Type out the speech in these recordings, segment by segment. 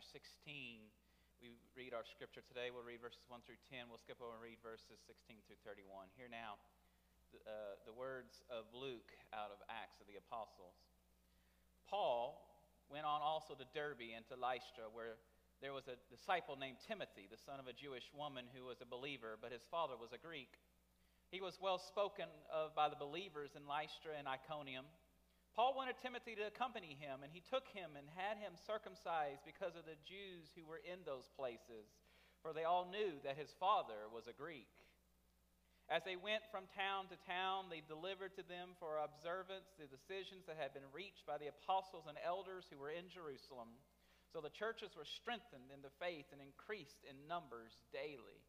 chapter 16. We read our scripture today. We'll read verses 1 through 10. We'll skip over and read verses 16 through 31. Here now, the, uh, the words of Luke out of Acts of the Apostles. Paul went on also to Derbe and to Lystra, where there was a disciple named Timothy, the son of a Jewish woman who was a believer, but his father was a Greek. He was well spoken of by the believers in Lystra and Iconium. Paul wanted Timothy to accompany him, and he took him and had him circumcised because of the Jews who were in those places, for they all knew that his father was a Greek. As they went from town to town, they delivered to them for observance the decisions that had been reached by the apostles and elders who were in Jerusalem. So the churches were strengthened in the faith and increased in numbers daily.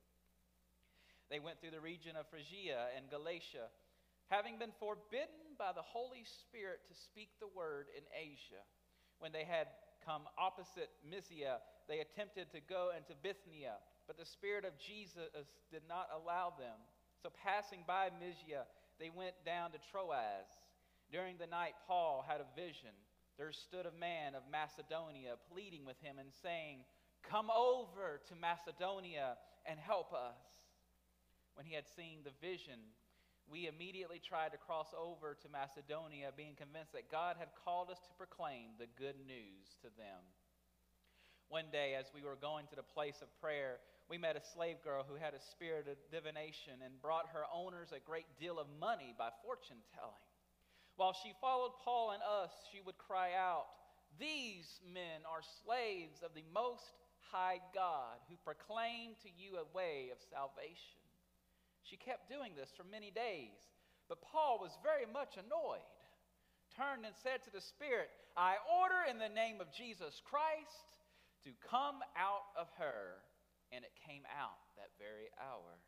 They went through the region of Phrygia and Galatia, having been forbidden by the Holy Spirit to speak the word in Asia. When they had come opposite Mysia, they attempted to go into Bithynia, but the Spirit of Jesus did not allow them. So, passing by Mysia, they went down to Troas. During the night, Paul had a vision. There stood a man of Macedonia pleading with him and saying, Come over to Macedonia and help us. When he had seen the vision, we immediately tried to cross over to Macedonia, being convinced that God had called us to proclaim the good news to them. One day, as we were going to the place of prayer, we met a slave girl who had a spirit of divination and brought her owners a great deal of money by fortune telling. While she followed Paul and us, she would cry out, These men are slaves of the Most High God who proclaim to you a way of salvation. She kept doing this for many days, but Paul was very much annoyed. Turned and said to the Spirit, I order in the name of Jesus Christ to come out of her. And it came out that very hour.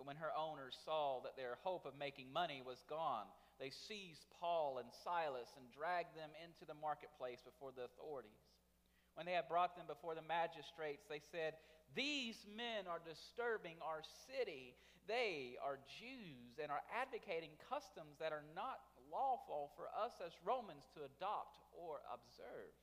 But when her owners saw that their hope of making money was gone, they seized Paul and Silas and dragged them into the marketplace before the authorities. When they had brought them before the magistrates, they said, These men are disturbing our city. They are Jews and are advocating customs that are not lawful for us as Romans to adopt or observe.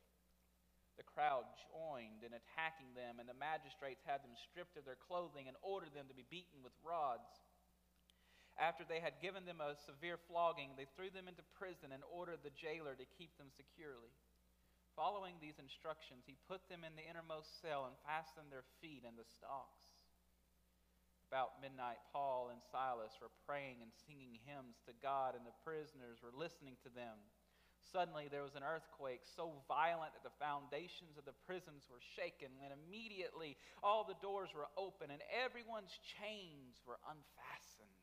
The crowd joined in attacking them, and the magistrates had them stripped of their clothing and ordered them to be beaten with rods. After they had given them a severe flogging, they threw them into prison and ordered the jailer to keep them securely. Following these instructions, he put them in the innermost cell and fastened their feet in the stocks. About midnight, Paul and Silas were praying and singing hymns to God, and the prisoners were listening to them. Suddenly there was an earthquake so violent that the foundations of the prisons were shaken, and immediately all the doors were open and everyone's chains were unfastened.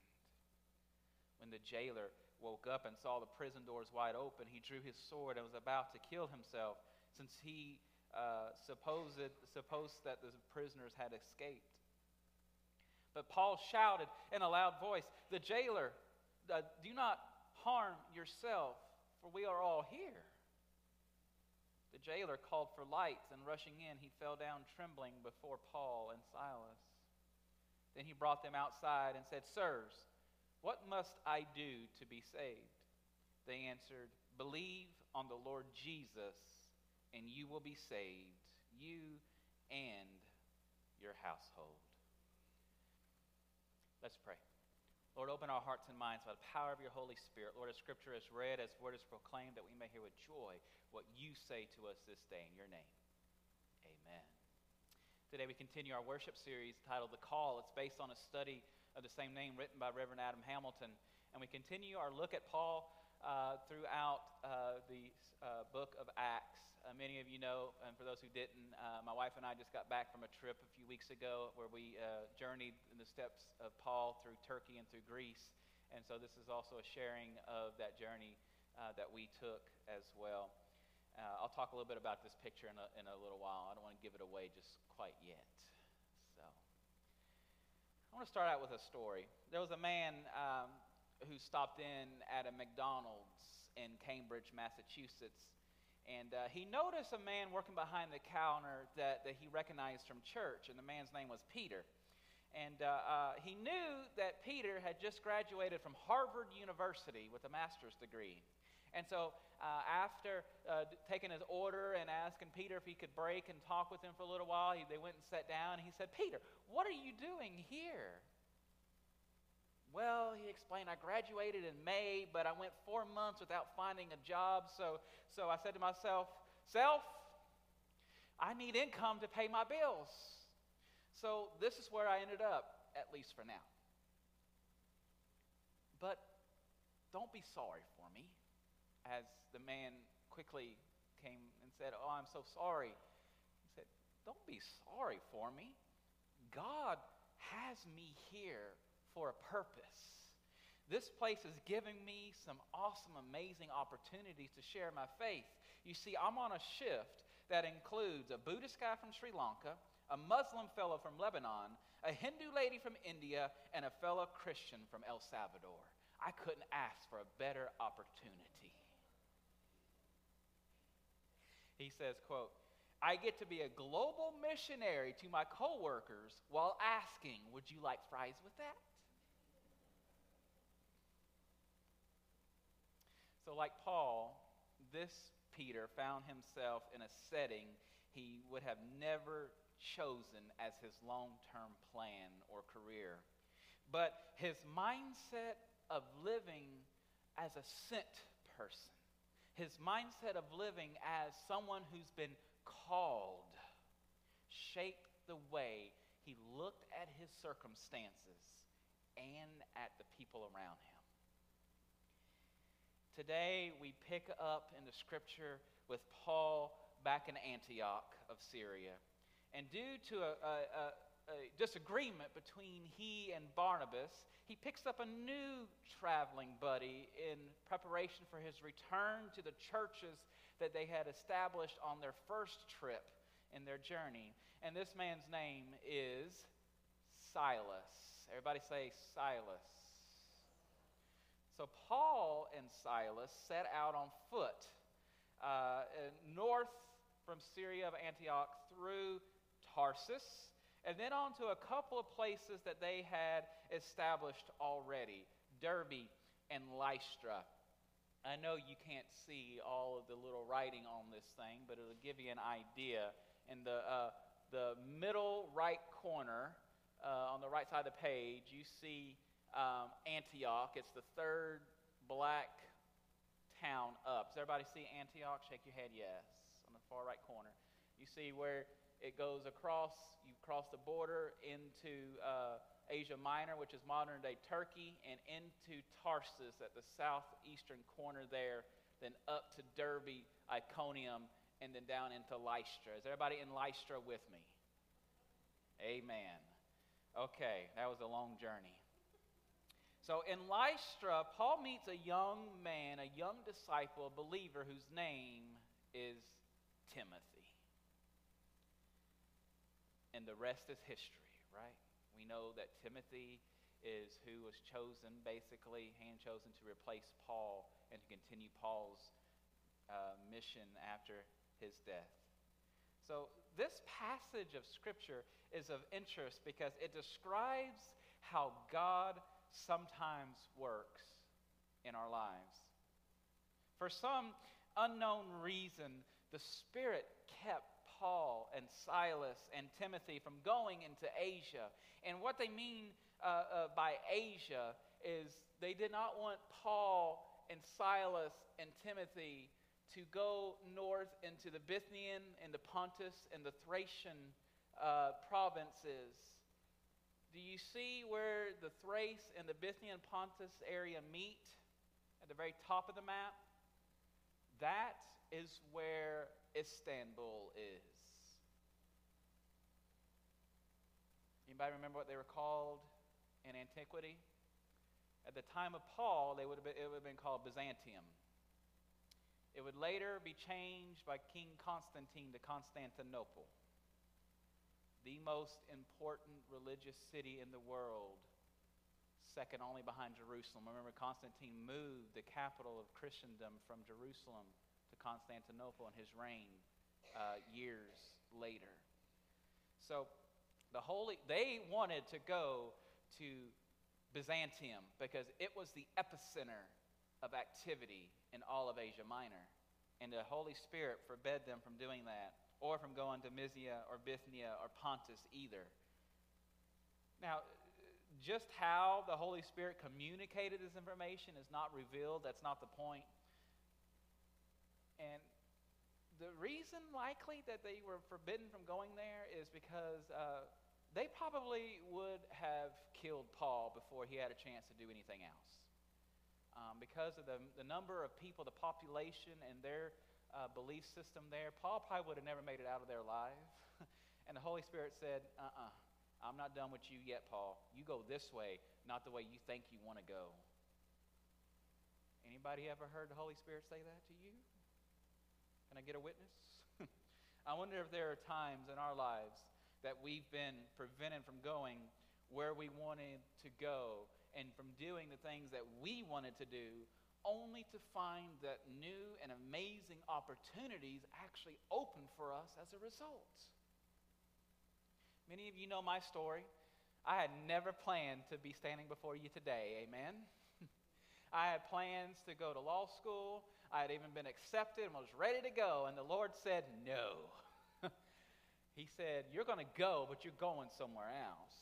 When the jailer woke up and saw the prison doors wide open, he drew his sword and was about to kill himself, since he uh, supposed, supposed that the prisoners had escaped. But Paul shouted in a loud voice, The jailer, uh, do not harm yourself for we are all here. The jailer called for lights, and rushing in, he fell down trembling before Paul and Silas. Then he brought them outside and said, Sirs, what must I do to be saved? They answered, Believe on the Lord Jesus, and you will be saved, you and your household. Let's pray. Lord, open our hearts and minds by the power of your Holy Spirit. Lord, as Scripture is read, as word is proclaimed, that we may hear with joy what you say to us this day in your name. Amen. Today we continue our worship series titled The Call. It's based on a study of the same name written by Reverend Adam Hamilton. And we continue our look at Paul uh, throughout uh, the uh, book of Acts. Uh, many of you know, and for those who didn't, uh, my wife and I just got back from a trip a few weeks ago where we uh, journeyed in the steps of Paul through Turkey and through Greece. And so this is also a sharing of that journey that we took as well. I'll talk a little bit about this picture in a, in a little while. I don't want to give it away just quite yet. I want to start out with a story. There was a man. Um, who stopped in at a McDonald's in Cambridge, Massachusetts. And uh, he noticed a man working behind the counter that, that he recognized from church, and the man's name was Peter. And uh, uh, he knew that Peter had just graduated from Harvard University with a master's degree. And so, uh, after uh, taking his order and asking Peter if he could break and talk with him for a little while, he, they went and sat down. And he said, Peter, what are you doing here? Well, he explained, I graduated in May, but I went four months without finding a job. So, so I said to myself, Self, I need income to pay my bills. So this is where I ended up, at least for now. But don't be sorry for me. As the man quickly came and said, Oh, I'm so sorry. He said, Don't be sorry for me. God has me here for a purpose. This place is giving me some awesome, amazing opportunities to share my faith. You see, I'm on a shift that includes a Buddhist guy from Sri Lanka, a Muslim fellow from Lebanon, a Hindu lady from India, and a fellow Christian from El Salvador. I couldn't ask for a better opportunity. He says, quote, I get to be a global missionary to my coworkers while asking, would you like fries with that? So, like Paul, this Peter found himself in a setting he would have never chosen as his long term plan or career. But his mindset of living as a sent person, his mindset of living as someone who's been called, shaped the way he looked at his circumstances and at the people around him. Today, we pick up in the scripture with Paul back in Antioch of Syria. And due to a, a, disagreement between he and Barnabas, he picks up a new traveling buddy in preparation for his return to the churches that they had established on their first trip in their journey. And this man's name is Silas. Everybody say Silas. So Paul and Silas set out on foot uh, north from Syria of Antioch through Tarsus, and then on to a couple of places that they had established already Derbe and Lystra. I know you can't see all of the little writing on this thing, but it'll give you an idea. In the, uh, the middle right corner, uh, on the right side of the page, you see um, Antioch. It's the third black town up. Does everybody see Antioch? Shake your head, yes. On the far right corner. You see where it goes across, you cross the border into uh, Asia Minor, which is modern day Turkey, and into Tarsus at the southeastern corner there, then up to Derbe, Iconium, and then down into Lystra. Is everybody in Lystra with me? Amen. Okay, that was a long journey. So in Lystra, Paul meets a young man, a young disciple, a believer whose name is Timothy. And the rest is history, right? We know that Timothy is who was chosen, basically, hand chosen to replace Paul and to continue Paul's uh, mission after his death. So, this passage of Scripture is of interest because it describes how God sometimes works in our lives. For some unknown reason, the Spirit kept Paul and Silas and Timothy from going into Asia. And what they mean uh, uh, by Asia is they did not want Paul and Silas and Timothy to go north into the Bithynian and the Pontus and the Thracian uh, provinces do you see where the Thrace and the Bithynian Pontus area meet at the very top of the map? That is where Istanbul is. Anybody remember what they were called in antiquity? At the time of Paul, they would have been, it would have been called Byzantium. It would later be changed by King Constantine to Constantinople the most important religious city in the world, second only behind Jerusalem. Remember, Constantine moved the capital of Christendom from Jerusalem to Constantinople in his reign uh, years later. So, the holy they wanted to go to Byzantium because it was the epicenter of activity in all of Asia Minor. And the Holy Spirit forbade them from doing that, or from going to Mysia or Bithynia or Pontus either. Now, just how the Holy Spirit communicated this information is not revealed. That's not the point. And the reason likely that they were forbidden from going there is because uh, they probably would have killed Paul before he had a chance to do anything else. Um, because of the, the number of people, the population, and their uh, belief system there, Paul probably would have never made it out of there alive. and the Holy Spirit said, uh uh-uh, uh, i am not done with you yet, Paul. You go this way, not the way you think you want to go. Anybody ever heard the Holy Spirit say that to you? Can I get a witness? I wonder if there are times in our lives that we've been prevented from going where we wanted to go and from doing the things that we wanted to do, only to find that new and amazing opportunities actually open for us as a result. Many of you know my story. I had never planned to be standing before you today, amen? I had plans to go to law school. I had even been accepted and was ready to go, and the Lord said, No. He said, You're going to go, but you're going somewhere else.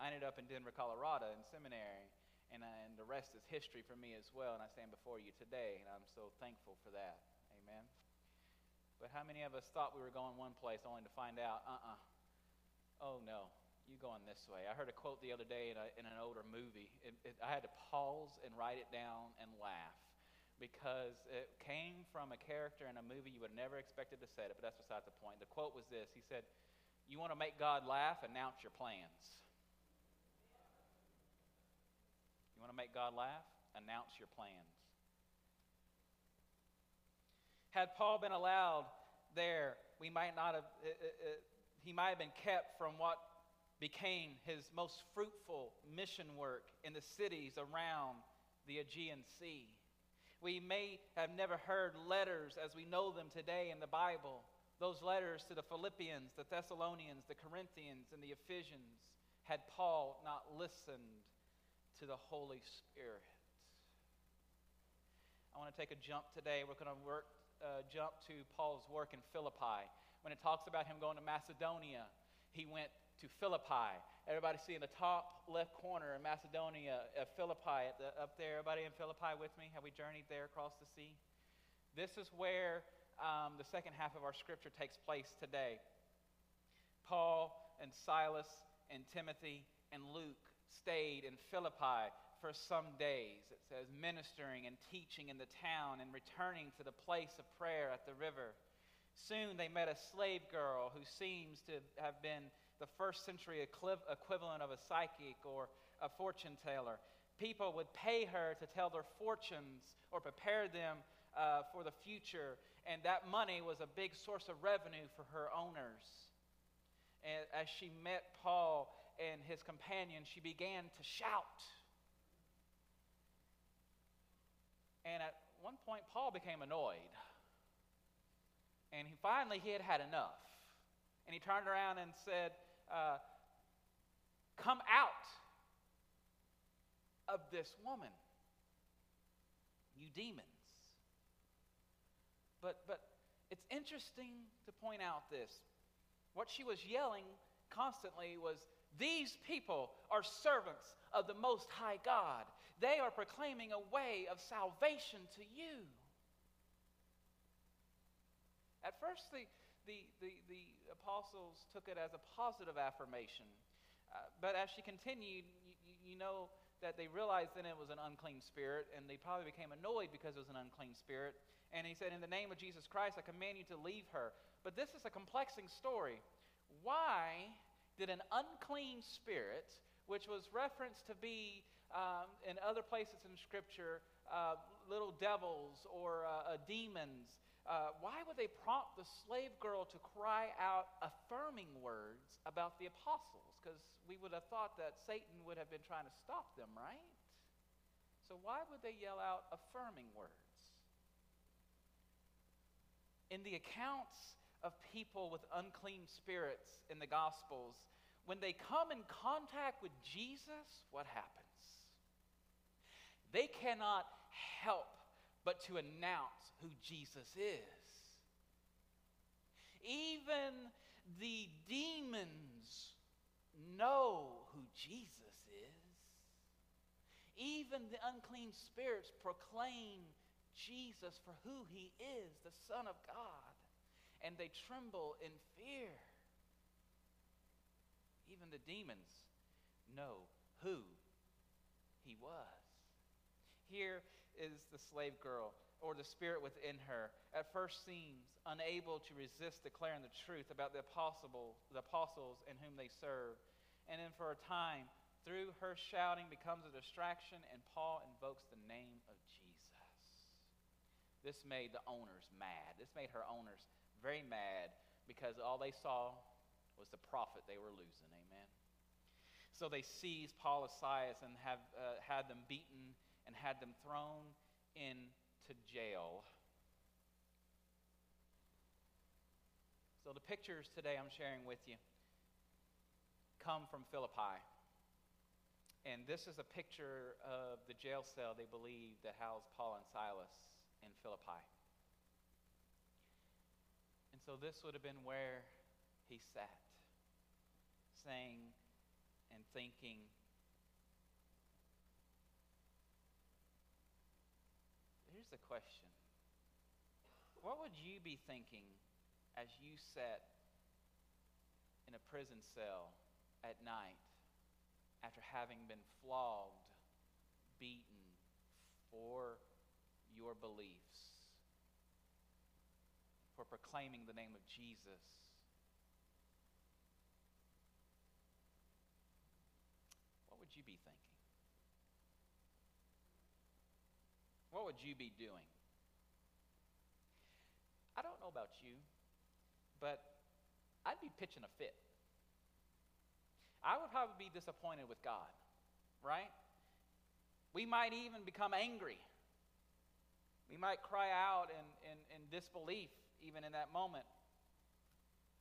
I ended up in Denver, Colorado in seminary, and, uh, and the rest is history for me as well, and I stand before you today, and I'm so thankful for that. Amen. But how many of us thought we were going one place only to find out, uh uh-uh. uh, oh no, you're going this way. I heard a quote the other day in, a, in an older movie. It, it, I had to pause and write it down and laugh because it came from a character in a movie you would have never expected to say it, but that's beside the point. The quote was this He said, You want to make God laugh? Announce your plans. You want to make God laugh? Announce your plans. Had Paul been allowed there, we might not have, it, it, it, he might have been kept from what became his most fruitful mission work in the cities around the Aegean Sea. We may have never heard letters as we know them today in the Bible. Those letters to the Philippians, the Thessalonians, the Corinthians, and the Ephesians, had Paul not listened to the Holy Spirit. I want to take a jump today. We're going to work, uh, jump to Paul's work in Philippi. When it talks about him going to Macedonia, he went to Philippi. Everybody see in the top left corner in Macedonia, uh, Philippi, the, up there. Everybody in Philippi with me? Have we journeyed there across the sea? This is where um, the second half of our scripture takes place today. Paul and Silas and Timothy and Luke stayed in Philippi for some days. It says, ministering and teaching in the town and returning to the place of prayer at the river. Soon they met a slave girl who seems to have been the first century equivalent of a psychic or a fortune teller. People would pay her to tell their fortunes or prepare them uh, for the future, and that money was a big source of revenue for her owners. And as she met Paul and his companion, she began to shout. And at one point, Paul became annoyed. And he finally he had had enough. And he turned around and said, uh, come out of this woman, you demons. But, but it's interesting to point out this. What she was yelling constantly was, These people are servants of the Most High God. They are proclaiming a way of salvation to you. At first, the, the, the, the apostles took it as a positive affirmation. Uh, but as she continued, you, you know that they realized then it was an unclean spirit, and they probably became annoyed because it was an unclean spirit. And he said, In the name of Jesus Christ, I command you to leave her. But this is a complexing story. Why did an unclean spirit, which was referenced to be um, in other places in Scripture, uh, little devils or uh, uh demons, uh, why would they prompt the slave girl to cry out affirming words about the apostles? Because we would have thought that Satan would have been trying to stop them, right? So why would they yell out affirming words? In the accounts of people with unclean spirits in the Gospels, when they come in contact with Jesus, what happens? They cannot help but to announce who Jesus is. Even the demons know who Jesus is. Even the unclean spirits proclaim Jesus for who he is, the Son of God, and they tremble in fear. Even the demons know who he was. Here is the slave girl or the spirit within her at first seems unable to resist declaring the truth about the, apostle, the apostles in whom they serve. And then for a time, through her shouting becomes a distraction, and Paul invokes the name of Jesus. This made the owners mad. This made her owners very mad because all they saw was the profit they were losing. Amen. So they seized Paul and Silas and have, uh, had them beaten and had them thrown into jail. So the pictures today I'm sharing with you come from Philippi. And this is a picture of the jail cell they believe that housed Paul and Silas in Philippi. And so this would have been where he sat, saying and thinking here's the question What would you be thinking as you sat in a prison cell at night after having been flogged, beaten for your beliefs, for proclaiming the name of Jesus? What would you be thinking? What would you be doing? I don't know about you, but I'd be pitching a fit. I would probably be disappointed with God, right? We might even become angry. We might cry out in, in, in disbelief even in that moment.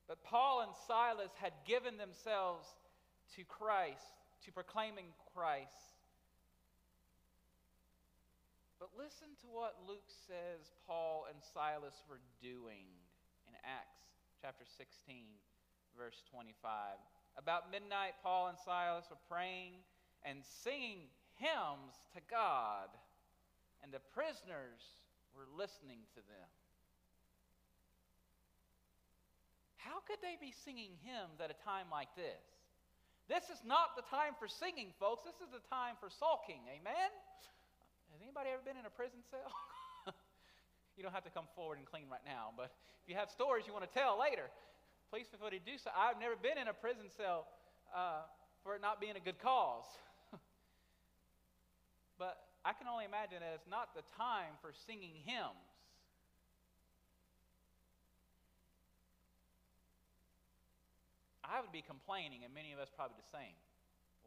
But Paul and Silas had given themselves to Christ, to proclaiming Christ. But listen to what Luke says Paul and Silas were doing in Acts chapter 16, verse 25. About midnight, Paul and Silas were praying and singing hymns to God, and the prisoners were listening to them. How could they be singing hymns at a time like this? This is not the time for singing, folks. This is the time for sulking. Amen? Anybody ever been in a prison cell? you don't have to come forward and clean right now, but if you have stories you want to tell later, please feel free to do so. I've never been in a prison cell uh, for it not being a good cause. but I can only imagine that it's not the time for singing hymns. I would be complaining, and many of us probably the same.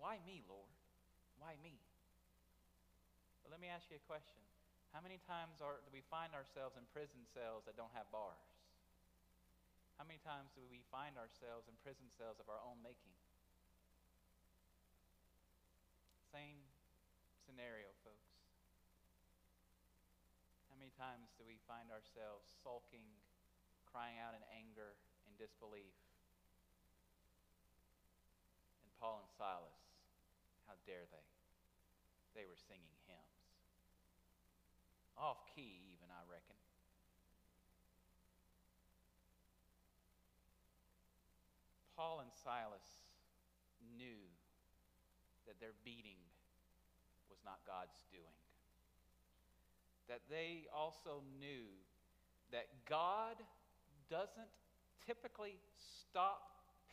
Why me, Lord? Why me? But let me ask you a question. How many times are, do we find ourselves in prison cells that don't have bars? How many times do we find ourselves in prison cells of our own making? Same scenario, folks. How many times do we find ourselves sulking, crying out in anger and disbelief? And Paul and Silas, how dare they? They were singing. Off key, even, I reckon. Paul and Silas knew that their beating was not God's doing. That they also knew that God doesn't typically stop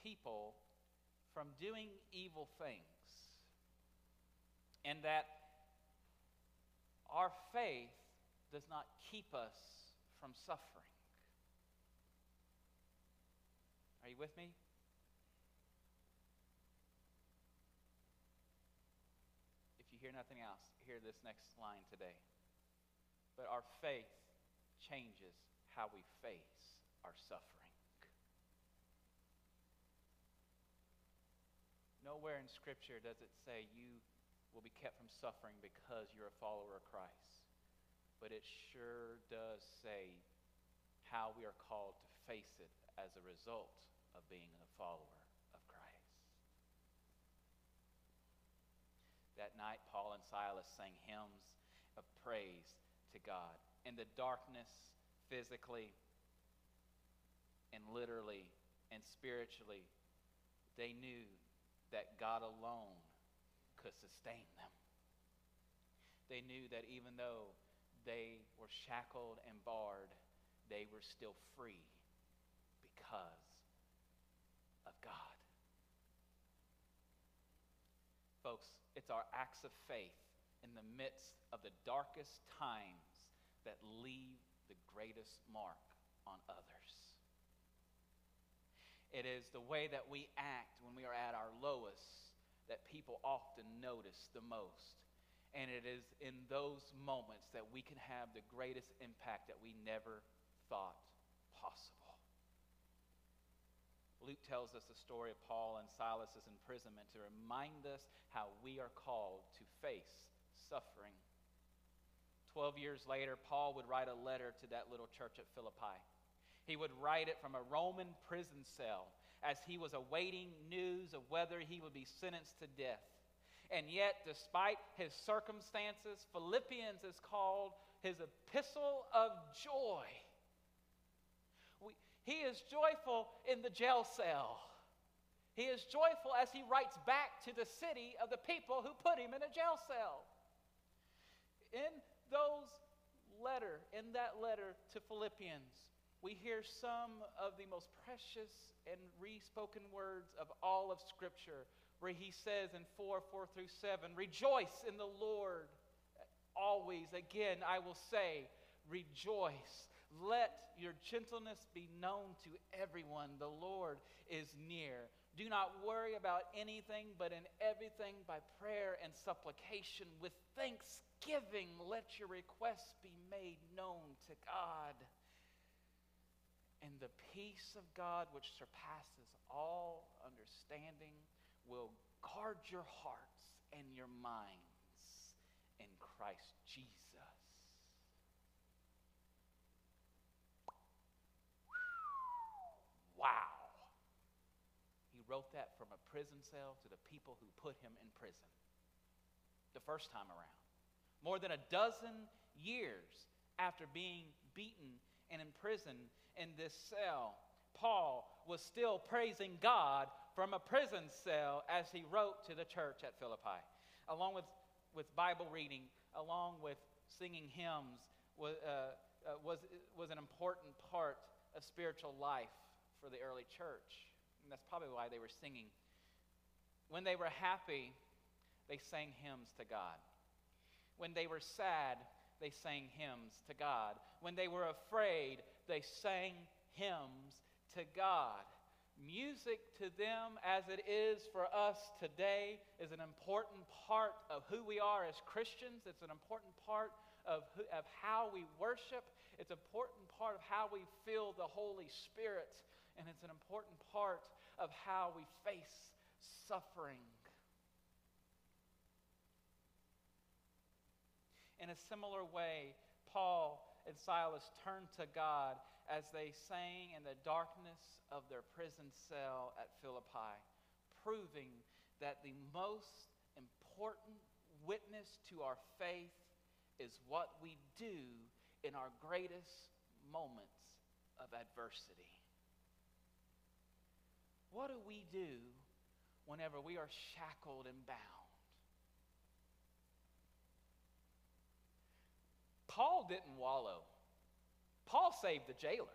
people from doing evil things. And that our faith does not keep us from suffering. Are you with me? If you hear nothing else, hear this next line today. But our faith changes how we face our suffering. Nowhere in Scripture does it say you will be kept from suffering because you're a follower of Christ. But it sure does say how we are called to face it as a result of being a follower of Christ. That night, Paul and Silas sang hymns of praise to God. In the darkness, physically and literally and spiritually, they knew that God alone could sustain them. They knew that even though they were shackled and barred, they were still free because of God. Folks, it's our acts of faith in the midst of the darkest times that leave the greatest mark on others. It is the way that we act when we are at our lowest that people often notice the most. And it is in those moments that we can have the greatest impact that we never thought possible. Luke tells us the story of Paul and Silas's imprisonment to remind us how we are called to face suffering. Twelve years later, Paul would write a letter to that little church at Philippi. He would write it from a Roman prison cell as he was awaiting news of whether he would be sentenced to death. And yet, despite his circumstances, Philippians is called his epistle of joy. We, he is joyful in the jail cell. He is joyful as he writes back to the city of the people who put him in a jail cell. In those letter, in that letter to Philippians, we hear some of the most precious and re-spoken words of all of Scripture, where he says in 4 4 through 7, Rejoice in the Lord always. Again, I will say, Rejoice. Let your gentleness be known to everyone. The Lord is near. Do not worry about anything, but in everything by prayer and supplication with thanksgiving, let your requests be made known to God. And the peace of God, which surpasses all understanding, will guard your hearts and your minds in Christ Jesus. Wow. He wrote that from a prison cell to the people who put him in prison the first time around. More than a dozen years after being beaten and imprisoned in this cell, Paul was still praising God from a prison cell as he wrote to the church at Philippi. Along with, with Bible reading, along with singing hymns, was, uh, uh, was, was an important part of spiritual life for the early church. And that's probably why they were singing. When they were happy, they sang hymns to God. When they were sad, they sang hymns to God. When they were afraid, they sang hymns to God. Music to them, as it is for us today, is an important part of who we are as Christians. It's an important part of, who, of how we worship. It's an important part of how we feel the Holy Spirit. And it's an important part of how we face suffering. In a similar way, Paul and Silas turned to God as they sang in the darkness of their prison cell at Philippi, proving that the most important witness to our faith is what we do in our greatest moments of adversity. What do we do whenever we are shackled and bound? Paul didn't wallow. Paul saved the jailer.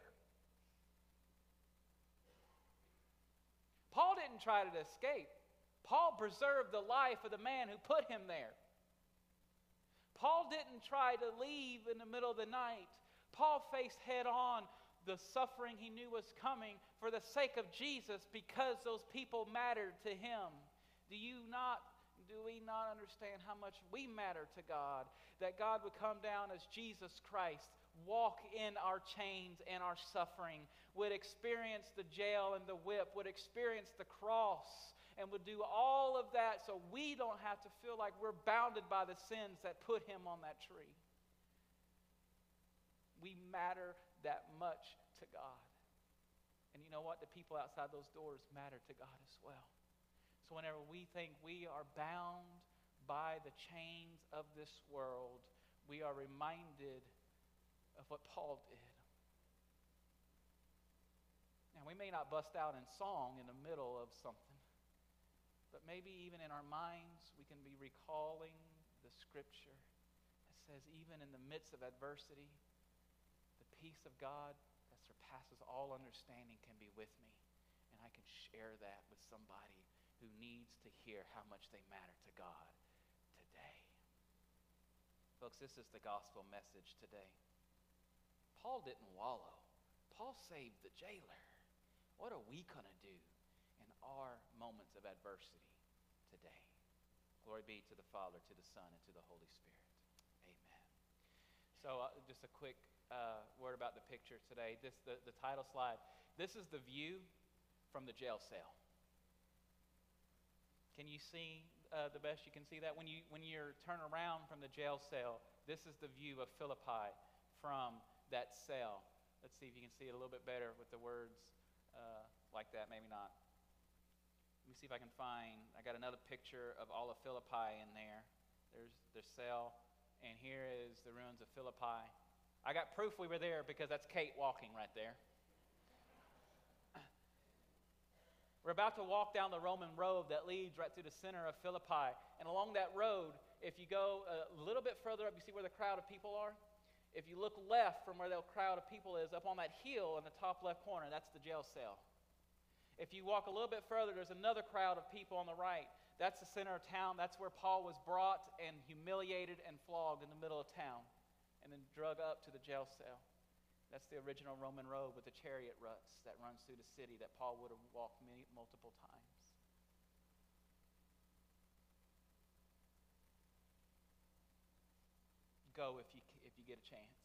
Paul didn't try to escape. Paul preserved the life of the man who put him there. Paul didn't try to leave in the middle of the night. Paul faced head on the suffering he knew was coming for the sake of Jesus because those people mattered to him. Do you not do we not understand how much we matter to God? That God would come down as Jesus Christ, walk in our chains and our suffering, would experience the jail and the whip, would experience the cross, and would do all of that so we don't have to feel like we're bounded by the sins that put him on that tree. we matter that much to God. And you know what? The people outside those doors matter to God as well. So whenever we think we are bound by the chains of this world, we are reminded of what Paul did. Now, we may not bust out in song in the middle of something, but maybe even in our minds, we can be recalling the scripture that says, even in the midst of adversity, the peace of God that surpasses all understanding can be with me. And I can share that with somebody who needs to hear how much they matter to God today. Folks, this is the gospel message today. Paul didn't wallow, Paul saved the jailer. What are we going to do in our moments of adversity today? Glory be to the Father, to the Son, and to the Holy Spirit. Amen. So, uh, just a quick uh, word about the picture today. This the, the title slide. This is the view from the jail cell. Can you see uh, the best you can see that? When you when you're turn around from the jail cell, this is the view of Philippi from that cell. Let's see if you can see it a little bit better with the words uh, like that. Maybe not. Let me see if I can find. I got another picture of all of Philippi in there. There's the cell, and here is the ruins of Philippi. I got proof we were there because that's Kate walking right there. We're about to walk down the Roman road that leads right through the center of Philippi. And along that road, if you go a little bit further up, you see where the crowd of people are? If you look left from where the crowd of people is, up on that hill in the top left corner, that's the jail cell. If you walk a little bit further, there's another crowd of people on the right. That's the center of town. That's where Paul was brought and humiliated and flogged in the middle of town and then drug up to the jail cell. That's the original Roman road with the chariot ruts that runs through the city that Paul would have walked many, multiple times. Go if you, you get a chance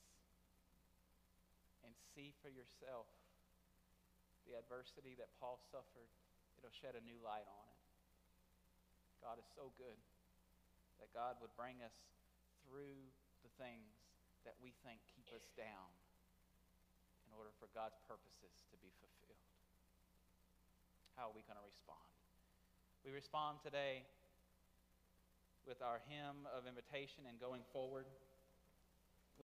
and see for yourself the adversity that Paul suffered. It'll shed a new light on it. God is so good that God would bring us through the things that we think keep us down in order for God's purposes to be fulfilled. How are we going to respond? We respond today with our hymn of invitation and going forward.